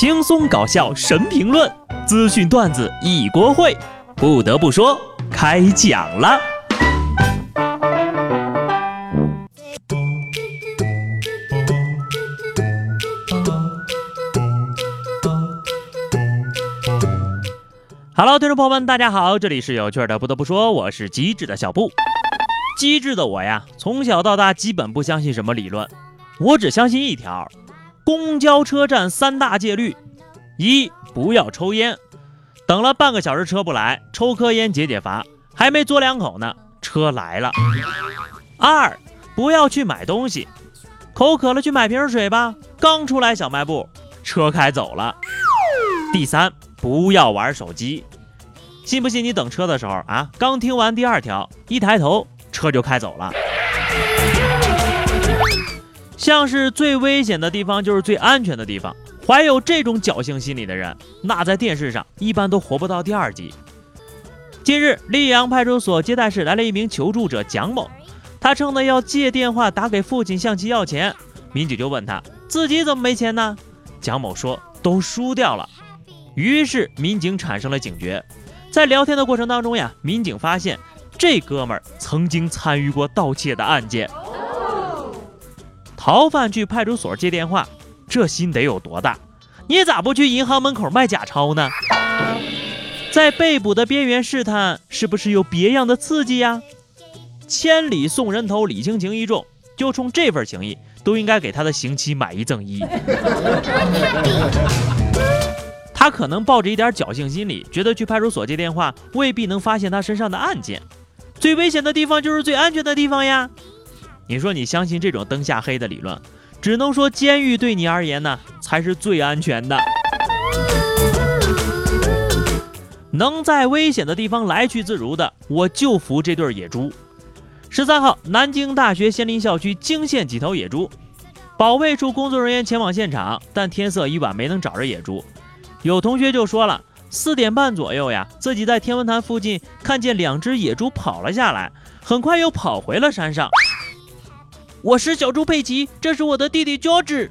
轻松搞笑神评论，资讯段子一锅烩。不得不说，开讲了。Hello，听众朋友们，大家好，这里是有趣的。不得不说，我是机智的小布。机智的我呀，从小到大基本不相信什么理论，我只相信一条。公交车站三大戒律：一、不要抽烟，等了半个小时车不来，抽颗烟解解乏。还没嘬两口呢，车来了。二、不要去买东西，口渴了去买瓶水吧，刚出来小卖部，车开走了。第三，不要玩手机，信不信你等车的时候啊，刚听完第二条，一抬头车就开走了。像是最危险的地方就是最安全的地方。怀有这种侥幸心理的人，那在电视上一般都活不到第二集。近日，溧阳派出所接待室来了一名求助者蒋某，他称呢要借电话打给父亲向其要钱。民警就问他自己怎么没钱呢？蒋某说都输掉了。于是民警产生了警觉，在聊天的过程当中呀，民警发现这哥们儿曾经参与过盗窃的案件。逃犯去派出所接电话，这心得有多大？你咋不去银行门口卖假钞呢？在被捕的边缘试探，是不是有别样的刺激呀？千里送人头，礼轻情意重，就冲这份情谊，都应该给他的刑期买一赠一。他可能抱着一点侥幸心理，觉得去派出所接电话未必能发现他身上的案件。最危险的地方就是最安全的地方呀。你说你相信这种灯下黑的理论，只能说监狱对你而言呢才是最安全的。能在危险的地方来去自如的，我就服这对野猪。十三号，南京大学仙林校区惊现几头野猪，保卫处工作人员前往现场，但天色已晚，没能找着野猪。有同学就说了，四点半左右呀，自己在天文台附近看见两只野猪跑了下来，很快又跑回了山上。我是小猪佩奇，这是我的弟弟 George。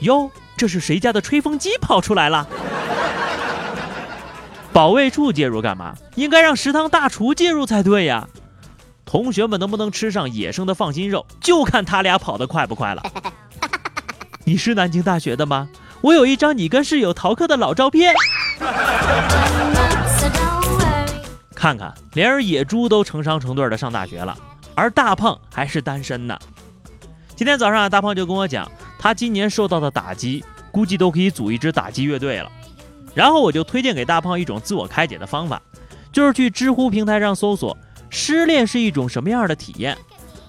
哟，这是谁家的吹风机跑出来了？保卫处介入干嘛？应该让食堂大厨介入才对呀。同学们能不能吃上野生的放心肉，就看他俩跑得快不快了。你是南京大学的吗？我有一张你跟室友逃课的老照片。看看，连野猪都成双成对的上大学了。而大胖还是单身呢。今天早上啊，大胖就跟我讲，他今年受到的打击，估计都可以组一支打击乐队了。然后我就推荐给大胖一种自我开解的方法，就是去知乎平台上搜索“失恋是一种什么样的体验”，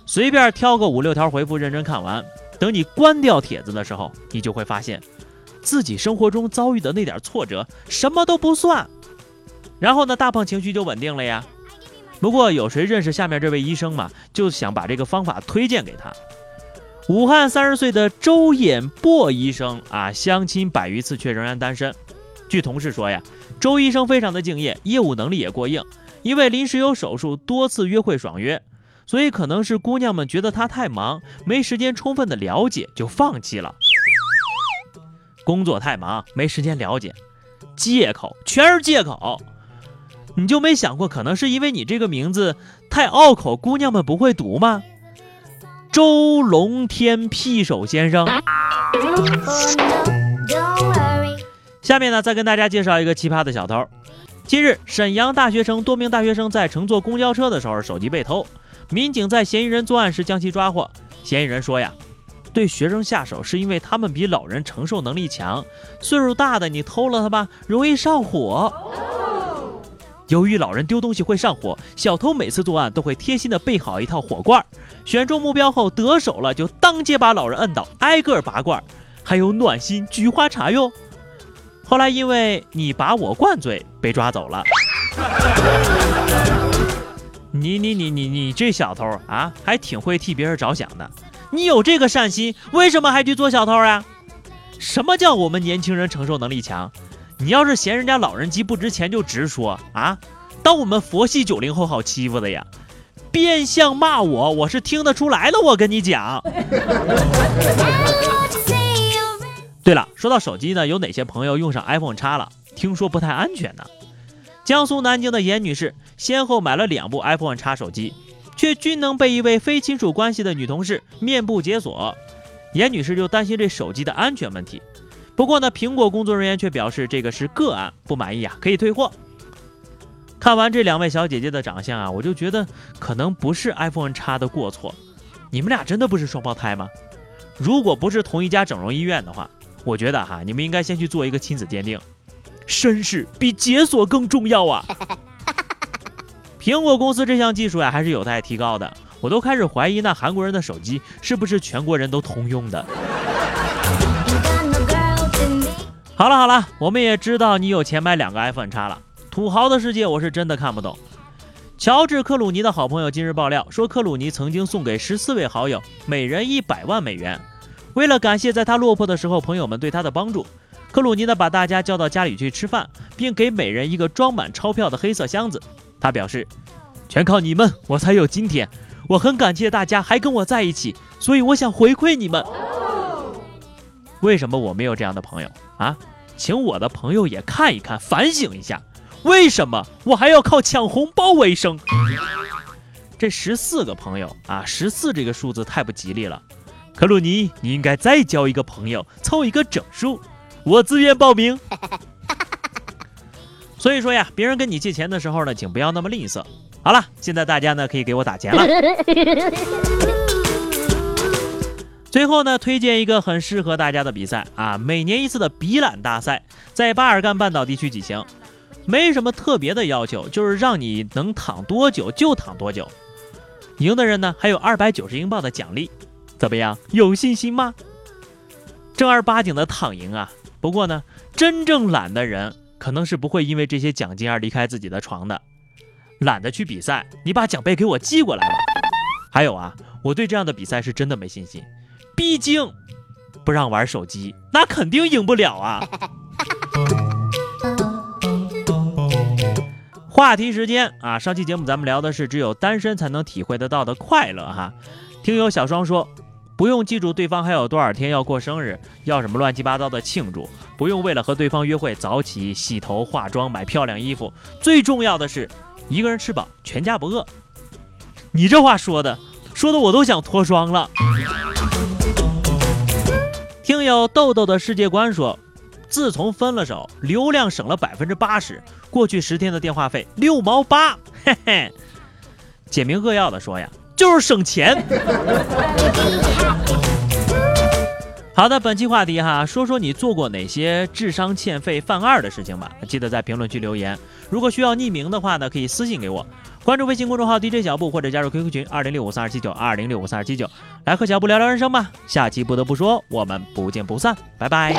随便挑个五六条回复，认真看完。等你关掉帖子的时候，你就会发现，自己生活中遭遇的那点挫折什么都不算。然后呢，大胖情绪就稳定了呀。不过有谁认识下面这位医生嘛？就想把这个方法推荐给他。武汉三十岁的周衍波医生啊，相亲百余次却仍然单身。据同事说呀，周医生非常的敬业，业务能力也过硬。因为临时有手术，多次约会爽约，所以可能是姑娘们觉得他太忙，没时间充分的了解，就放弃了。工作太忙，没时间了解，借口全是借口。你就没想过，可能是因为你这个名字太拗口，姑娘们不会读吗？周龙天屁手先生。下面呢，再跟大家介绍一个奇葩的小偷。近日，沈阳大学城多名大学生在乘坐公交车的时候，手机被偷，民警在嫌疑人作案时将其抓获。嫌疑人说呀，对学生下手是因为他们比老人承受能力强，岁数大的你偷了他吧，容易上火。由于老人丢东西会上火，小偷每次作案都会贴心的备好一套火罐，选中目标后得手了就当街把老人摁倒，挨个拔罐，还有暖心菊花茶哟。后来因为你拔我罐罪被抓走了。你你你你你这小偷啊，还挺会替别人着想的。你有这个善心，为什么还去做小偷啊？什么叫我们年轻人承受能力强？你要是嫌人家老人机不值钱，就直说啊！当我们佛系九零后好欺负的呀？变相骂我，我是听得出来的。我跟你讲，对了，说到手机呢，有哪些朋友用上 iPhone 叉了？听说不太安全呢。江苏南京的严女士先后买了两部 iPhone 叉手机，却均能被一位非亲属关系的女同事面部解锁。严女士就担心这手机的安全问题。不过呢，苹果工作人员却表示这个是个案，不满意啊可以退货。看完这两位小姐姐的长相啊，我就觉得可能不是 iPhone 叉的过错。你们俩真的不是双胞胎吗？如果不是同一家整容医院的话，我觉得哈，你们应该先去做一个亲子鉴定。身世比解锁更重要啊！苹果公司这项技术呀，还是有待提高的。我都开始怀疑那韩国人的手机是不是全国人都通用的。好了好了，我们也知道你有钱买两个 iPhone 叉了。土豪的世界我是真的看不懂。乔治·克鲁尼的好朋友今日爆料说，克鲁尼曾经送给十四位好友每人一百万美元，为了感谢在他落魄的时候朋友们对他的帮助。克鲁尼呢，把大家叫到家里去吃饭，并给每人一个装满钞票的黑色箱子。他表示：“全靠你们，我才有今天。我很感谢大家还跟我在一起，所以我想回馈你们。为什么我没有这样的朋友啊？请我的朋友也看一看，反省一下，为什么我还要靠抢红包为生？这十四个朋友啊，十四这个数字太不吉利了。克鲁尼，你应该再交一个朋友，凑一个整数。”我自愿报名。所以说呀，别人跟你借钱的时候呢，请不要那么吝啬。好了，现在大家呢可以给我打钱了。最后呢，推荐一个很适合大家的比赛啊，每年一次的比懒大赛，在巴尔干半岛地区举行，没什么特别的要求，就是让你能躺多久就躺多久。赢的人呢还有二百九十英镑的奖励，怎么样？有信心吗？正儿八经的躺赢啊！不过呢，真正懒的人可能是不会因为这些奖金而离开自己的床的。懒得去比赛，你把奖杯给我寄过来吧。还有啊，我对这样的比赛是真的没信心，毕竟不让玩手机，那肯定赢不了啊。话题时间啊，上期节目咱们聊的是只有单身才能体会得到的快乐哈。听友小双说。不用记住对方还有多少天要过生日，要什么乱七八糟的庆祝，不用为了和对方约会早起洗头化妆买漂亮衣服，最重要的是一个人吃饱全家不饿。你这话说的，说的我都想脱妆了。听友豆豆的世界观说，自从分了手，流量省了百分之八十，过去十天的电话费六毛八，嘿嘿。简明扼要的说呀。就是省钱。好的，本期话题哈，说说你做过哪些智商欠费犯二的事情吧。记得在评论区留言。如果需要匿名的话呢，可以私信给我。关注微信公众号 DJ 小布，或者加入 QQ 群二零六五三二七九二零六五三二七九，来和小布聊聊人生吧。下期不得不说，我们不见不散，拜拜。